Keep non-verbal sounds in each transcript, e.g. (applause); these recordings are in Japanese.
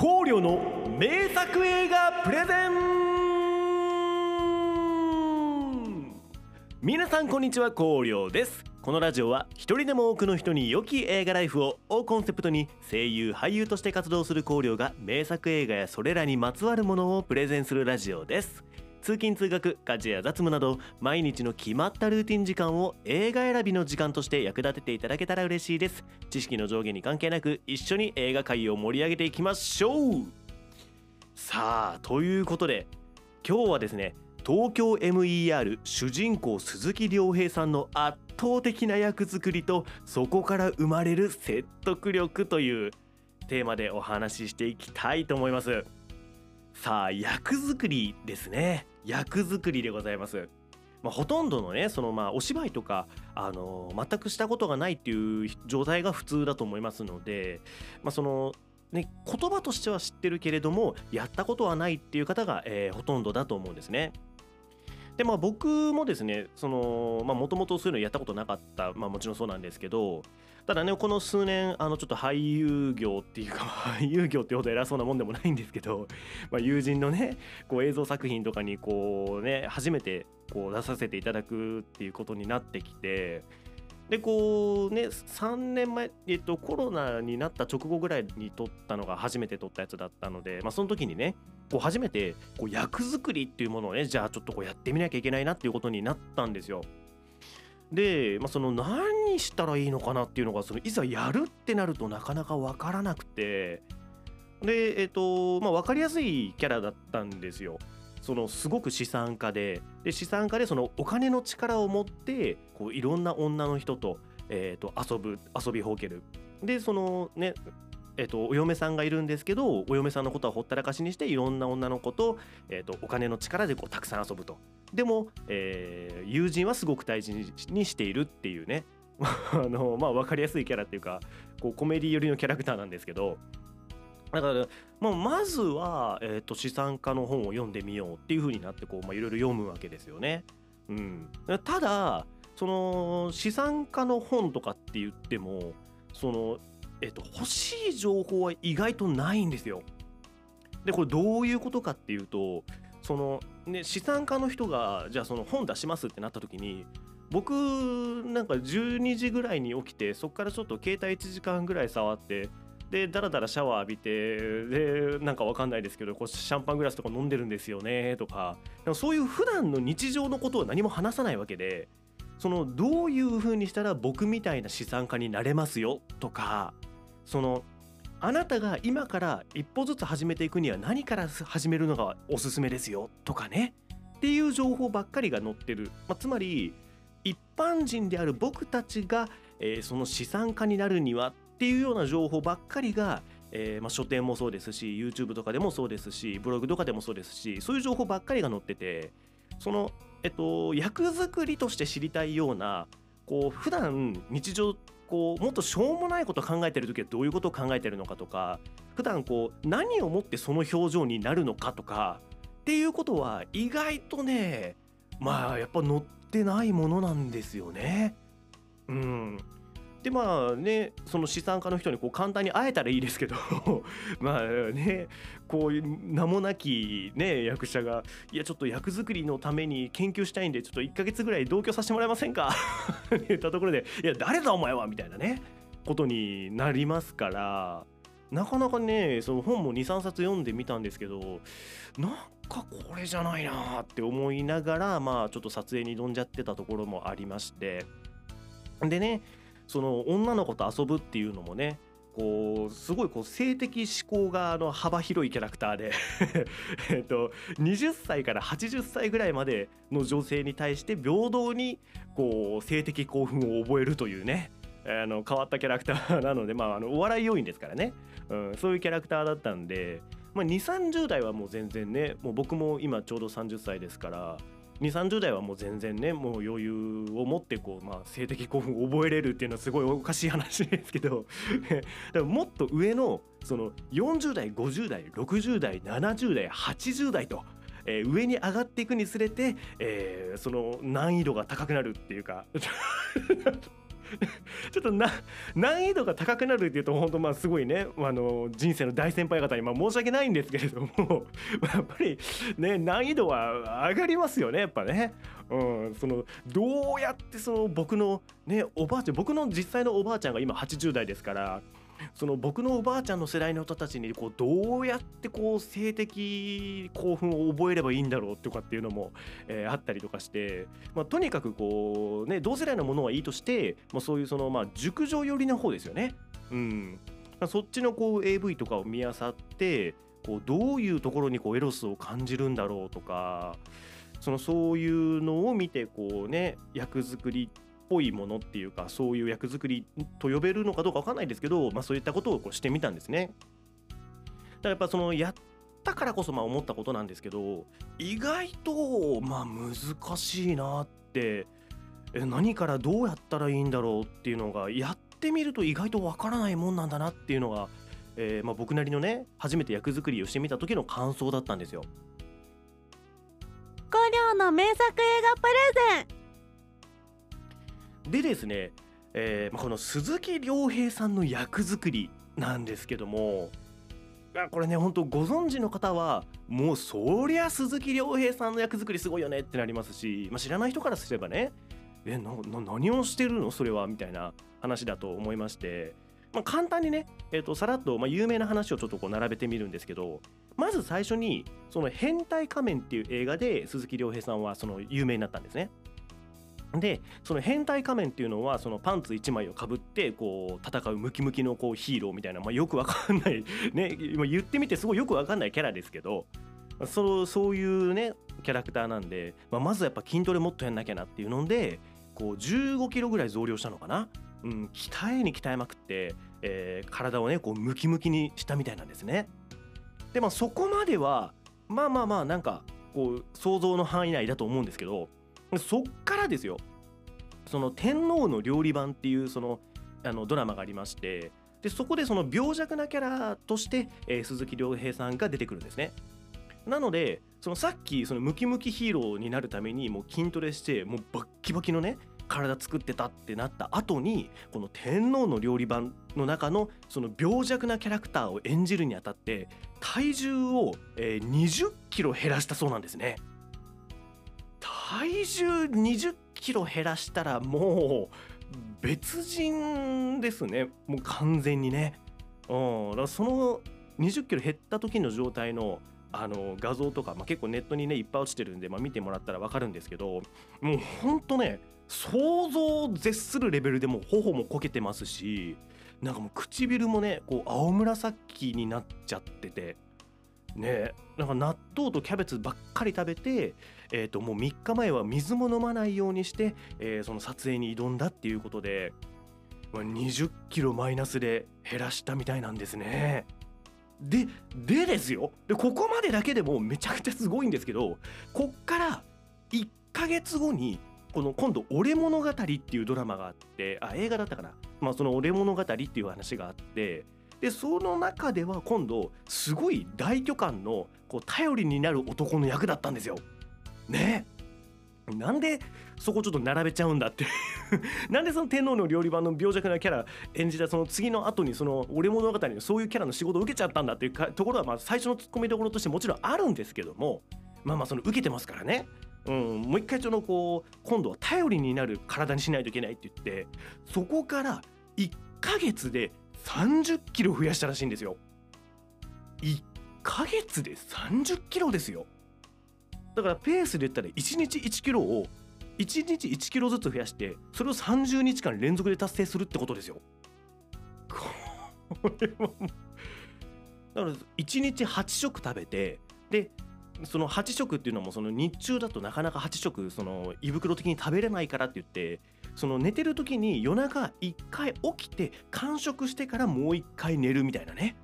考慮の名作映画プレゼン。皆さんこんにちは。考慮です。このラジオは一人でも多くの人に良き映画ライフををコンセプトに声優俳優として活動する考慮が名作映画やそれらにまつわるものをプレゼンするラジオです。通勤通学家事や雑務など毎日の決まったルーティン時間を映画選びの時間として役立てていただけたら嬉しいです。知識の上下に関係なく一緒に映画界を盛り上げていきましょう。さあということで今日はですね東京 MER 主人公鈴木亮平さんの圧倒的な役作りとそこから生まれる説得力というテーマでお話ししていきたいと思います。さあ役作りですね。役作りでございますまあ、ほとんどのねそのまあお芝居とか、あのー全くしたことがないっていう状態が普通だと思いますので、まあ、そのね言葉としては知ってるけれどもやったことはないっていう方が、えーほとんどだと思うんですね。でまあ僕もですねそのまあもともとそういうのやったことなかったまあもちろんそうなんですけどただねこの数年あのちょっと俳優業っていうか (laughs) 俳優業ってほど偉そうなもんでもないんですけど、(laughs) まあ、友人のねこう映像作品とかにこうね初めてこう出させていただくっていうことになってきてでこうね3年前、えっと、コロナになった直後ぐらいに撮ったのが初めて撮ったやつだったので、まあ、その時にねこう初めてこう役作りっていうものをねじゃあちょっとこうやってみなきゃいけないなっていうことになったんですよ。で、まあ、その何したらいいのかなっていうのがそのいざやるってなるとなかなか分からなくて。でえっとまあ分かりやすいキャラだったんですよ。そのすごく資産家で。で資産家でそのお金の力を持ってこういろんな女の人と,、えー、と遊ぶ遊びほうける。でそのねえー、とお嫁さんがいるんですけどお嫁さんのことはほったらかしにしていろんな女の子と,、えー、とお金の力でこうたくさん遊ぶと。でも、えー友人はすごく大事にしているっていうね (laughs) あのまあ分かりやすいキャラっていうかこうコメディ寄りのキャラクターなんですけどだから、まあ、まずは、えー、と資産家の本を読んでみようっていう風になって、いろいろ読むわけですよね。うん、ただその資産家の本とかって言ってもその、えー、と欲しい情報は意外とないんですよ。でこれどういうことかっていうとその、ね、資産家の人がじゃあその本出しますってなった時に僕なんか12時ぐらいに起きてそこからちょっと携帯1時間ぐらい触ってでだらだらシャワー浴びてでなんかわかんないですけどこうシャンパングラスとか飲んでるんですよねとかそういう普段の日常のことを何も話さないわけでそのどういう風にしたら僕みたいな資産家になれますよとかそのあなたが今から一歩ずつ始めていくには何から始めるのがおすすめですよとかね。っていう情報ばっかりが載ってる、まあ、つまり一般人である僕たちが、えーその資産家になるにはっていうような情報ばっかりが、えーまあ、書店もそうですし YouTube とかでもそうですしブログとかでもそうですしそういう情報ばっかりが載っててその、えっと、役作りとして知りたいようなこう普段日常こうもっとしょうもないこと考えてる時はどういうことを考えてるのかとか普段こう何をもってその表情になるのかとかっていうことは意外とねまあやっぱ載ってないものなんですよね。うん、でまあねその資産家の人にこう簡単に会えたらいいですけど (laughs) まあねこういう名もなきね役者が「いやちょっと役作りのために研究したいんでちょっと1ヶ月ぐらい同居させてもらえませんか?」って言ったところで「いや誰だお前は!」みたいなねことになりますからなかなかねその本も23冊読んでみたんですけどなんかこれじゃないなって思いながらまあちょっと撮影に挑んじゃってたところもありましてでねその女の子と遊ぶっていうのもねこうすごいこう性的思考があの幅広いキャラクターで (laughs) えっと20歳から80歳ぐらいまでの女性に対して平等にこう性的興奮を覚えるというねあの変わったキャラクターなので、まあ、あのお笑い要員ですからね、うん、そういうキャラクターだったんで、まあ、2 3 0代はもう全然ねもう僕も今ちょうど30歳ですから2 3 0代はもう全然ねもう余裕を持ってこう、まあ、性的興奮を覚えれるっていうのはすごいおかしい話ですけど (laughs) でももっと上のその40代50代60代70代80代と。えー上に上がっていくにつれて、えーその難易度が高くなるっていうか (laughs) ちょっとな難易度が高くなるっていうと本当まあすごいねあの人生の大先輩方にまあ申し訳ないんですけれども (laughs) やっぱりね難易度は上がりますよねやっぱね。うん、そのどうやってその僕のねおばあちゃん僕の実際のおばあちゃんが今80代ですからその僕のおばあちゃんの世代の人たちにこうどうやってこう性的興奮を覚えればいいんだろうとかっていうのも、えーあったりとかして、まあ、とにかくこうね同世代のものはいいとして、まあ、そういうそのまあ熟女寄りの方ですよね。うん、まあそっちのこう AV とかを見漁ってこうどういうところにこうエロスを感じるんだろうとかそのそういうのを見てこうね役作りっぽいものっていうかそういう役作りと呼べるのかどうかわかんないですけど、まあ、そういったことをこうしてみたんですね。だからやっぱそのやったからこそまあ思ったことなんですけど意外とまあ難しいなってえ何からどうやったらいいんだろうっていうのがやってみると意外とわからないもんなんだなっていうのが、えーまあ、僕なりのね初めて役作りをしてみた時の感想だったんですよ。五両の名作映画プレゼンでですね、えーまこの鈴木亮平さんの役作りなんですけどもこれね本当ご存知の方はもうそりゃ鈴木亮平さんの役作りすごいよねってなりますし、まあ、知らない人からすればねえなな何をしてるの？それはみたいな話だと思いまして、まあ、簡単にね、えー、とさらっと、まあ、有名な話をちょっとこう並べてみるんですけどまず最初にその「変態仮面」っていう映画で鈴木亮平さんはその有名になったんですね。でその変態仮面っていうのはそのパンツ1枚をかぶってこう戦うムキムキのこうヒーローみたいな、まあ、よくわかんない (laughs) ね今言ってみてすごいよくわかんないキャラですけどそうそういうねキャラクターなんで、まあ、まずやっぱ筋トレもっとやんなきゃなっていうのでこう15キロぐらい増量したのかな、うん、鍛えに鍛えまくって、えー体をねこうムキムキにしたみたいなんですね。でまあそこまではまあまあまあなんかこう想像の範囲内だと思うんですけどそっからですよその天皇の料理番っていうそのあのドラマがありましてでそこでその病弱なキャラとして、えー鈴木亮平さんが出てくるんですね。なのでそのさっきそのムキムキヒーローになるためにもう筋トレしてもうバッキバキのね体作ってたってなった後にこの天皇の料理番の中のその病弱なキャラクターを演じるにあたって体重を、えー20キロ減らしたそうなんですね。体重20キロ減らしたらもう別人ですね。もう完全にね。うん、だからその20キロ減った時の状態のあの画像とか、まあ、結構ネットにねいっぱい落ちてるんで、まあ、見てもらったら分かるんですけどもうほんとね想像を絶するレベルでもう頬もこけてますしなんかもう唇もねこう青紫になっちゃっててね。なんか納豆とキャベツばっかり食べて、えー、ともう3日前は水も飲まないようにして、えーその撮影に挑んだっていうことで、まあ、20キロマイナスで減らしたみたいなんですね。ででですよでここまでだけでもめちゃくちゃすごいんですけどこっから1ヶ月後にこの今度「俺物語」っていうドラマがあってあ映画だったかな、まあ、その「俺物語」っていう話があってでその中では今度すごい大巨漢のこう頼りになる男の役だったんですよ。ねなんでそこちょっと並べちゃうんだって (laughs) なんでその天皇の料理番の病弱なキャラ演じたその次の後にその俺物語のそういうキャラの仕事を受けちゃったんだっていうかところはまあ最初のツッコミどころとしてもちろんあるんですけどもまあまあその受けてますからね。うん、もう一回そのこう今度は頼りになる体にしないといけないって言ってそこから1ヶ月で30キロ増やしたらしいんですよ。1ヶ月で30キロですよ。だからペースで言ったら1日1キロを1日1キロずつ増やしてそれを30日間連続で達成するってことですよ。これはもうだから1日8食食べてでその8食っていうのもその日中だとなかなか8食その胃袋的に食べれないからって言ってその寝てる時に夜中1回起きて完食してからもう1回寝るみたいなね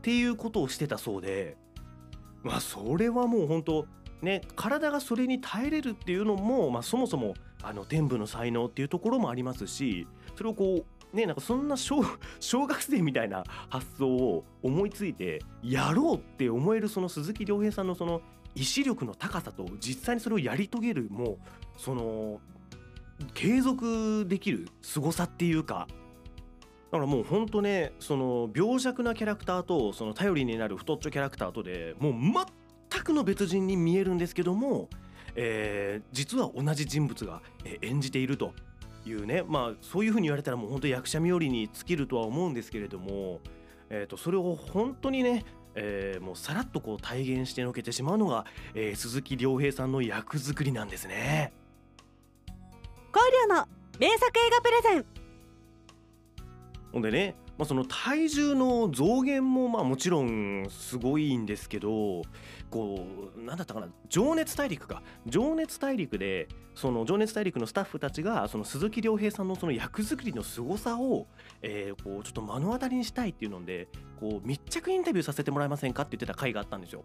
っていうことをしてたそうでまあそれはもう本当ね体がそれに耐えれるっていうのも、まあ、そもそもあの天賦の才能っていうところもありますしそれをこうねなんかそんな小 (laughs) 小学生みたいな発想を思いついてやろうって思えるその鈴木亮平さんのその意志力の高さと実際にそれをやり遂げるもうその継続できる凄さっていうかだからもうほんとねその病弱なキャラクターとその頼りになる太っちょキャラクターとでもう全くの別人に見えるんですけども、えー実は同じ人物が演じているというねまあそういう風に言われたらもう本当役者冥利に尽きるとは思うんですけれども、えー、とそれを本当にね、えーもうさらっとこう体現してのけてしまうのが、えー鈴木亮平さんの役作りなんですね。広陵の名作映画プレゼンほんでね、まあ、その体重の増減もまあもちろんすごいんですけどこうなんだったかな情熱大陸か情熱大陸でその情熱大陸のスタッフたちがその鈴木亮平さんのその役作りの凄さを、えこうちょっと目の当たりにしたいっていうのでこう密着インタビューさせてもらえませんかって言ってた回があったんですよ。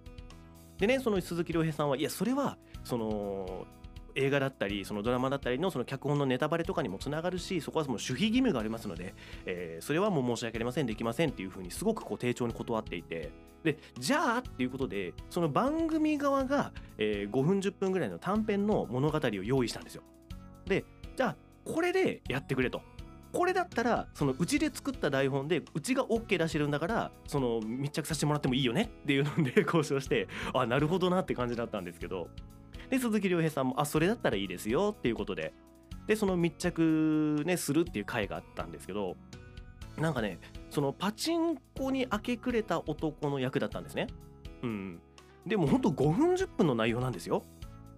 でねその鈴木亮平さんはいやそれはその映画だったりそのドラマだったりのその脚本のネタバレとかにもつながるしそこはもう守秘義務がありますので、えーそれはもう申し訳ありませんできませんっていうふうにすごくこう丁重に断っていてでじゃあっていうことでその番組側が、えー5分10分ぐらいの短編の物語を用意したんですよ。でじゃあこれでやってくれと。これだったらそのうちで作った台本でうちが OK 出してるんだからその密着させてもらってもいいよねっていうので (laughs) 交渉してあなるほどなって感じだったんですけどで鈴木亮平さんもあそれだったらいいですよっていうことで。でその密着ねするっていう回があったんですけどなんかねそのパチンコに明け暮れた男の役だったんですね。うん。でもほんと5分10分の内容なんですよ。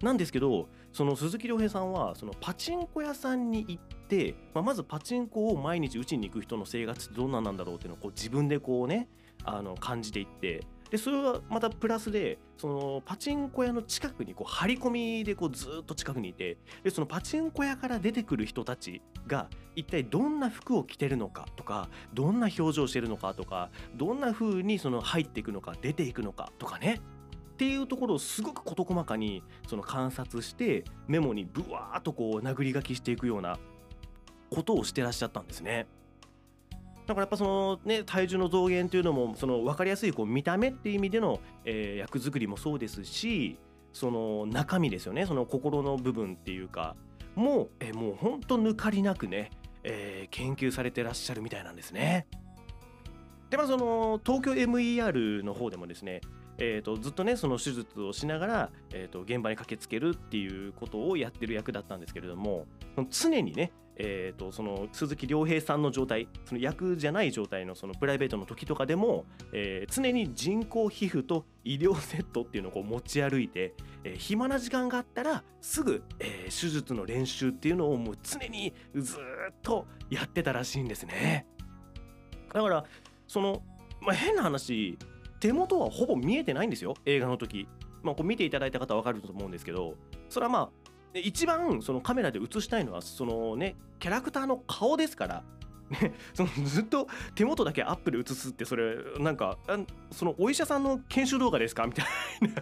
なんですけどその鈴木亮平さんはそのパチンコ屋さんに行って、まあ、まずパチンコを毎日打ちに行く人の生活ってどんなんなんだろうっていうのをこう自分でこうねあの感じていってでそれはまたプラスでそのパチンコ屋の近くにこう張り込みでこうずっと近くにいてでそのパチンコ屋から出てくる人たちが一体どんな服を着てるのかとかどんな表情してるのかとかどんな風にその入っていくのか出ていくのかとかねっていうところをすごく事細かにその観察してメモにブワーっとこう殴り書きしていくようなことをしてらっしゃったんですね。だからやっぱそのね体重の増減というのもその分かりやすいこう見た目っていう意味での、えー役作りもそうですしその中身ですよねその心の部分っていうかもう,、えーもうほんと抜かりなくね、えー研究されてらっしゃるみたいなんですね。でまあその東京 MER の方でもですねえー、とずっとねその手術をしながら、えー、と現場に駆けつけるっていうことをやってる役だったんですけれども常にね、えー、とその鈴木亮平さんの状態その役じゃない状態のそのプライベートの時とかでも、えー常に人工皮膚と医療セットっていうのをこう持ち歩いて、えー暇な時間があったらすぐ、えー手術の練習っていうのをもう常にずっとやってたらしいんですね。だからその、まあ、変な話手元はほぼ見えてないんですよ映画の時、まあ、こう見ていただいた方は分かると思うんですけどそれはまあ一番そのカメラで映したいのはそのねキャラクターの顔ですから。ね、(laughs) そのずっと手元だけアップで映すってそれなんかそのお医者さんの研修動画ですかみたい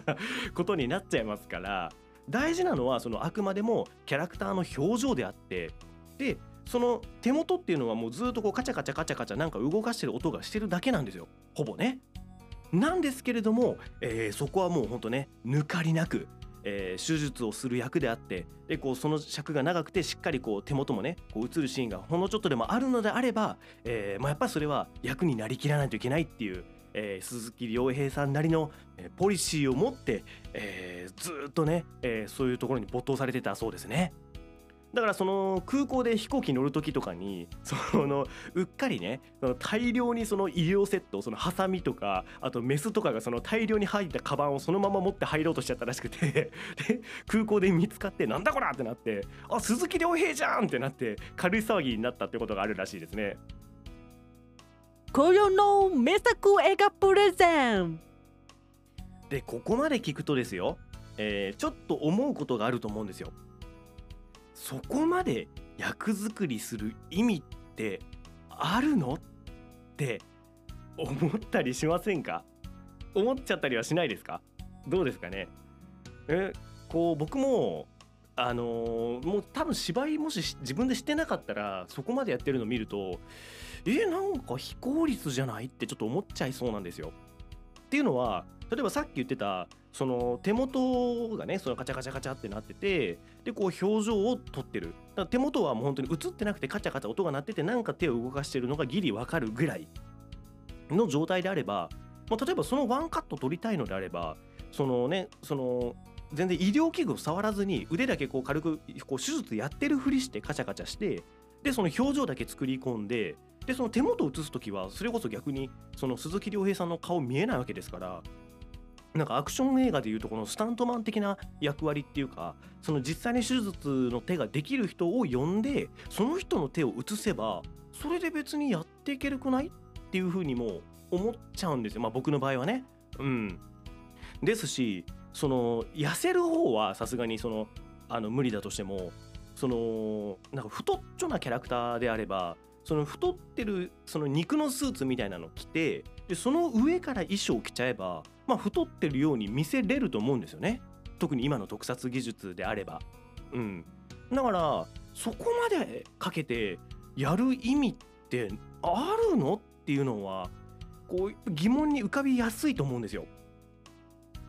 なことになっちゃいますから大事なのはそのあくまでもキャラクターの表情であってでその手元っていうのはもうずっとこうカチャカチャカチャカチャなんか動かしてる音がしてるだけなんですよほぼね。なんですけれども、えーそこはもうほんとね抜かりなく、えー手術をする役であってでこうその尺が長くてしっかりこう手元もねこう映るシーンがほんのちょっとでもあるのであれば、えーまあ、やっぱりそれは役になりきらないといけないっていう、えー鈴木亮平さんなりの、えーポリシーを持って、えーずっとね、えーそういうところに没頭されてたそうですね。だからその空港で飛行機乗る時とかにそのうっかりねその大量にその医療セットそのハサミとかあとメスとかがその大量に入ったカバンをそのまま持って入ろうとしちゃったらしくて (laughs) で空港で見つかってなんだこらってなってあ鈴木亮平じゃんってなって軽い騒ぎになったってことがあるらしいですね。紅葉の名作映画プレゼンでここまで聞くとですよ、えーちょっと思うことがあると思うんですよ。そこまで役作りする意味ってあるの？って思ったりしませんか？思っちゃったりはしないですか？どうですかね？えこう僕もあのーもう多分芝居もし自分でしてなかったらそこまでやってるの見るとえなんか非効率じゃない？ってちょっと思っちゃいそうなんですよ。っていうのは例えばさっき言ってたその手元がねそのカチャカチャカチャってなっててでこう表情を撮ってる。手元はもう本当に映ってなくてカチャカチャ音が鳴っててなんか手を動かしてるのがギリわかるぐらいの状態であれば、まあ、例えばそのワンカット撮りたいのであればそのねその全然医療器具を触らずに腕だけこう軽くこう手術やってるふりしてカチャカチャしてでその表情だけ作り込んででその手元を映す時はそれこそ逆にその鈴木亮平さんの顔見えないわけですからなんかアクション映画でいうとこのスタントマン的な役割っていうかその実際に手術の手ができる人を呼んでその人の手を映せばそれで別にやっていけるくないっていうふうにも思っちゃうんですよまあ僕の場合はね。うん、ですしその痩せる方はさすがにそのあの無理だとしてもそのなんか太っちょなキャラクターであればその太ってるその肉のスーツみたいなの着てでその上から衣装着ちゃえば、まあ、太ってるように見せれると思うんですよね特に今の特撮技術であれば。うん、だからそこまでかけてやる意味ってあるのっていうのはこう疑問に浮かびやすいと思うんですよ。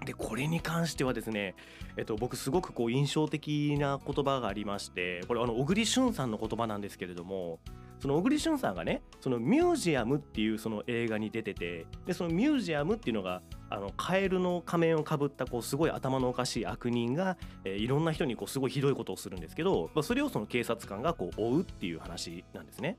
でこれに関してはですね、えっと、僕すごくこう印象的な言葉がありましてこれあの小栗旬さんの言葉なんですけれどもその小栗旬さんがねそのミュージアムっていうその映画に出ててでそのミュージアムっていうのがあのカエルの仮面をかぶったこうすごい頭のおかしい悪人が、えーいろんな人にこうすごいひどいことをするんですけど、まあ、それをその警察官がこう追うっていう話なんですね。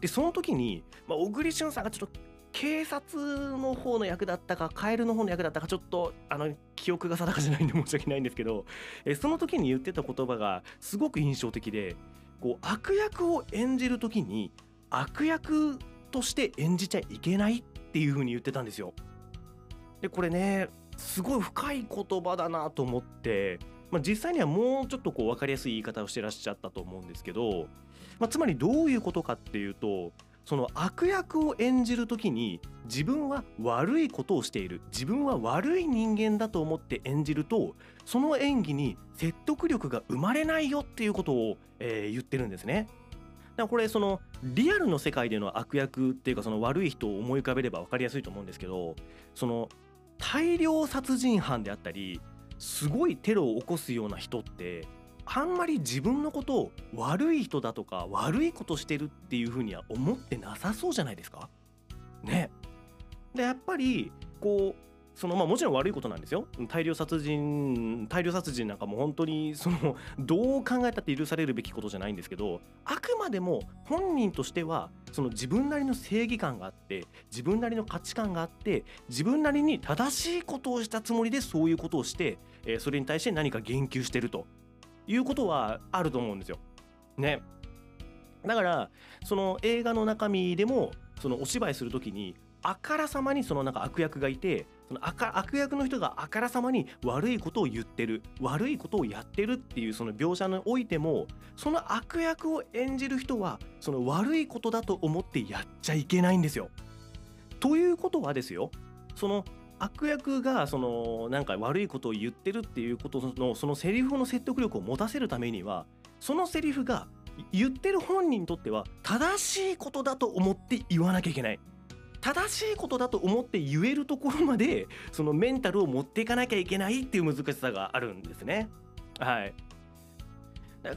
でその時に、まあ、小栗旬さんがちょっと警察の方の役だったかカエルの方の役だったかちょっとあの記憶が定かじゃないんで申し訳ないんですけど、えーその時に言ってた言葉がすごく印象的でこう悪役を演じる時に悪役として演じちゃいけないっていうふうに言ってたんですよ。でこれねすごい深い言葉だなと思って、まあ、実際にはもうちょっとこう分かりやすい言い方をしてらっしゃったと思うんですけど、まあ、つまりどういうことかっていうとその悪役を演じる時に自分は悪いことをしている自分は悪い人間だと思って演じるとその演技に説得力が生まれないよっていうことを、えー言ってるんですね。だからこれそのリアルの世界での悪役っていうかその悪い人を思い浮かべれば分かりやすいと思うんですけどその大量殺人犯であったりすごいテロを起こすような人ってあんまり自分のことを悪い人だとか悪いことしてるっていうふうには思ってなさそうじゃないですか？ね。でやっぱりこうそのまあもちろん悪いことなんですよ大量殺人大量殺人なんかも本当にそのどう考えたって許されるべきことじゃないんですけどあくまでも本人としてはその自分なりの正義感があって自分なりの価値観があって自分なりに正しいことをしたつもりでそういうことをして、えーそれに対して何か言及してるということはあると思うんですよ。ね。だからその映画の中身でもそのお芝居する時にあからさまにそのなんか悪役がいてその悪悪役の人があからさまに悪いことを言ってる悪いことをやってるっていうその描写においてもその悪役を演じる人はその悪いことだと思ってやっちゃいけないんですよ。ということはですよその悪役がそのなんか悪いことを言ってるっていうことのそのセリフの説得力を持たせるためにはそのセリフが言ってる本人にとっては正しいことだと思って言わなきゃいけない。正しいことだと思って言えるところまでそのメンタルを持っていかなきゃいけないっていう難しさがあるんですね。はい。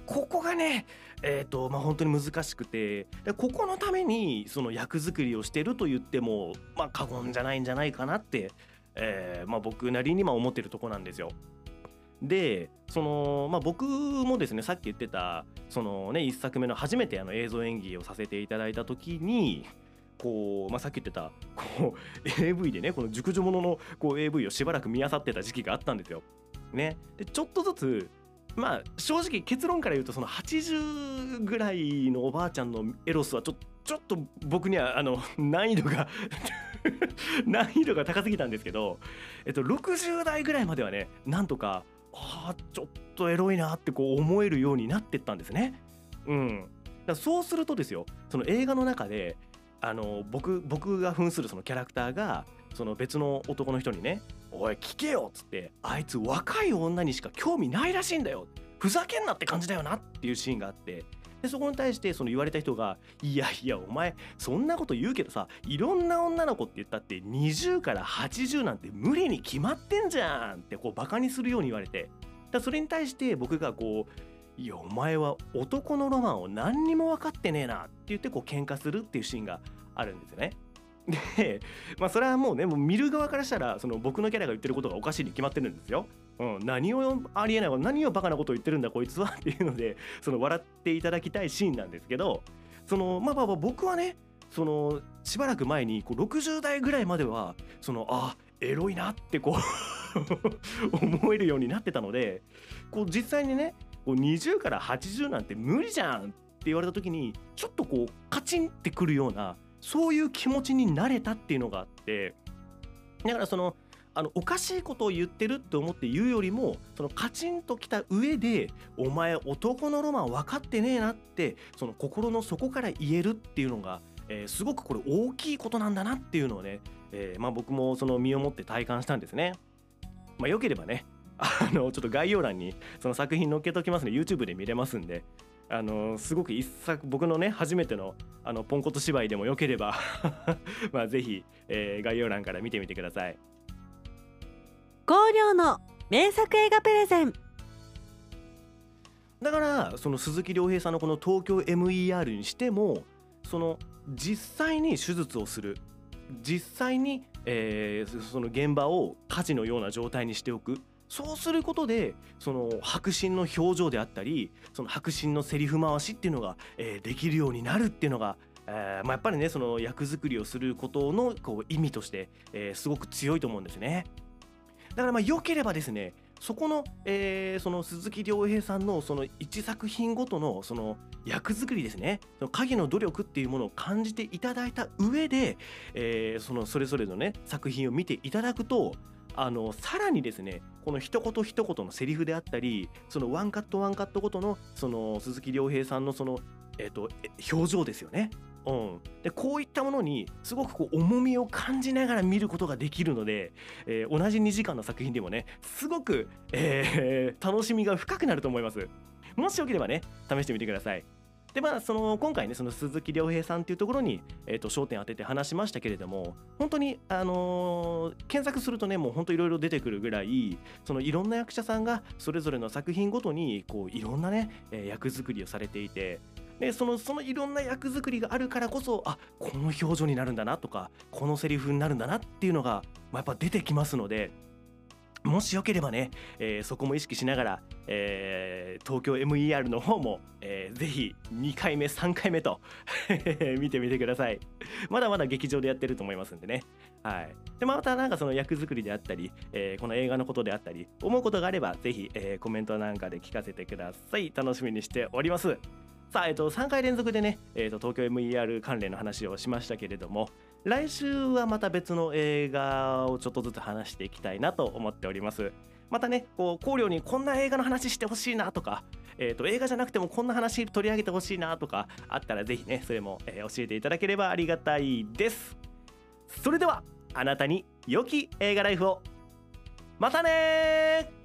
ここがね、えっ、とまあ本当に難しくて、でここのためにその役作りをしてると言ってもまあ過言じゃないんじゃないかなって、えーまあ僕なりに思ってるとこなんですよ。でその、まあ、僕もですねさっき言ってたそのね1作目の初めてあの映像演技をさせていただいた時にこう、まあ、さっき言ってたこう AV でねこの熟女もののこう AV をしばらく見漁ってた時期があったんですよ。ね、でちょっとずつまあ正直結論から言うとその80ぐらいのおばあちゃんのエロスはちょちょっと僕にはあの (laughs) 難易度が (laughs) 難易度が高すぎたんですけど、えっと、60代ぐらいまではねなんとかあーちょっとエロいなってこう思えるようになってったんですね。うん、だそうするとですよその映画の中であの僕僕が扮するそのキャラクターがその別の男の人にね「おい聞けよ」っつって「あいつ若い女にしか興味ないらしいんだよ」ふざけんなって感じだよなっていうシーンがあって。でそこに対してその言われた人が「いやいやお前そんなこと言うけどさいろんな女の子って言ったって20から80なんて無理に決まってんじゃん」ってこうバカにするように言われて。だそれに対して僕がこう「いやお前は男のロマンを何にも分かってねえな」って言ってこう喧嘩するっていうシーンがあるんですよね。でまあそれはもうねもう見る側からしたらその僕のキャラが言ってることがおかしいに決まってるんですよ。うん、何をありえない何をバカなことを言ってるんだこいつはっていうので (laughs) その笑っていただきたいシーンなんですけどそのまあまあまあ僕はねそのしばらく前にこう60代ぐらいまではそのあエロいなってこう (laughs) 思えるようになってたのでこう実際にねこう20から80なんて無理じゃんって言われた時にちょっとこうカチンってくるようなそういう気持ちになれたっていうのがあってだからそのあのおかしいことを言ってるって思って言うよりもそのカチンときた上で「お前男のロマン分かってねえな」ってその心の底から言えるっていうのが、えー、すごくこれ大きいことなんだなっていうのをね、えー、まあ、僕もその身をもって体感したんですね。まあ、よければねあのちょっと概要欄にその作品載っけときますので YouTube で見れますんであのすごく一作僕のね初めてのあのポンコツ芝居でもよければ (laughs) まあぜひ、えー、概要欄から見てみてください。光陵の名作映画プレゼン。だからその鈴木亮平さんのこの東京 MER にしてもその実際に手術をする実際に、えー、その現場を火事のような状態にしておくそうすることでその迫真の表情であったりその迫真のセリフ回しっていうのが、えー、できるようになるっていうのが、えーまあ、やっぱりねその役作りをすることのこう意味として、えー、すごく強いと思うんですね。だからまあ良ければですねそこの,、えー、その鈴木亮平さんのその1作品ごとのその役作りですねその影の努力っていうものを感じていただいた上で、えー、そのそれぞれのね作品を見ていただくとあのさらにですねこの一言一言のセリフであったりそのワンカットワンカットごとのその鈴木亮平さんのその、えーと、表情ですよね。うん、でこういったものにすごくこう重みを感じながら見ることができるので、えー、同じ2時間の作品でもねすごく、えー、楽しみが深くなると思います。もしよければね試してみてください。でまあその今回ねその鈴木亮平さんっていうところに、えー、と焦点当てて話しましたけれども本当にあのー、検索するとねもう本当いろいろ出てくるぐらいそのいろんな役者さんがそれぞれの作品ごとにこういろんなね、えー、役作りをされていてでそのそのいろんな役作りがあるからこそあこの表情になるんだなとかこのセリフになるんだなっていうのが、まあ、やっぱ出てきますので。もしよければね、えー、そこも意識しながら、えー、東京 MER の方も、えー、ぜひ2回目3回目と (laughs) 見てみてください。まだまだ劇場でやってると思いますんでね。はい。でまたなんかその役作りであったり、えー、この映画のことであったり思うことがあればぜひ、えー、コメントなんかで聞かせてください。楽しみにしております。さあ、えっと、3回連続でね、えっと、東京 MER 関連の話をしましたけれども来週はまた別の映画をちょっとずつ話していきたいなと思っております。またねこう考慮にこんな映画の話してほしいなとか、えーと、映画じゃなくてもこんな話取り上げてほしいなとかあったらぜひねそれも、えー、教えていただければありがたいです。それではあなたに良き映画ライフを。またね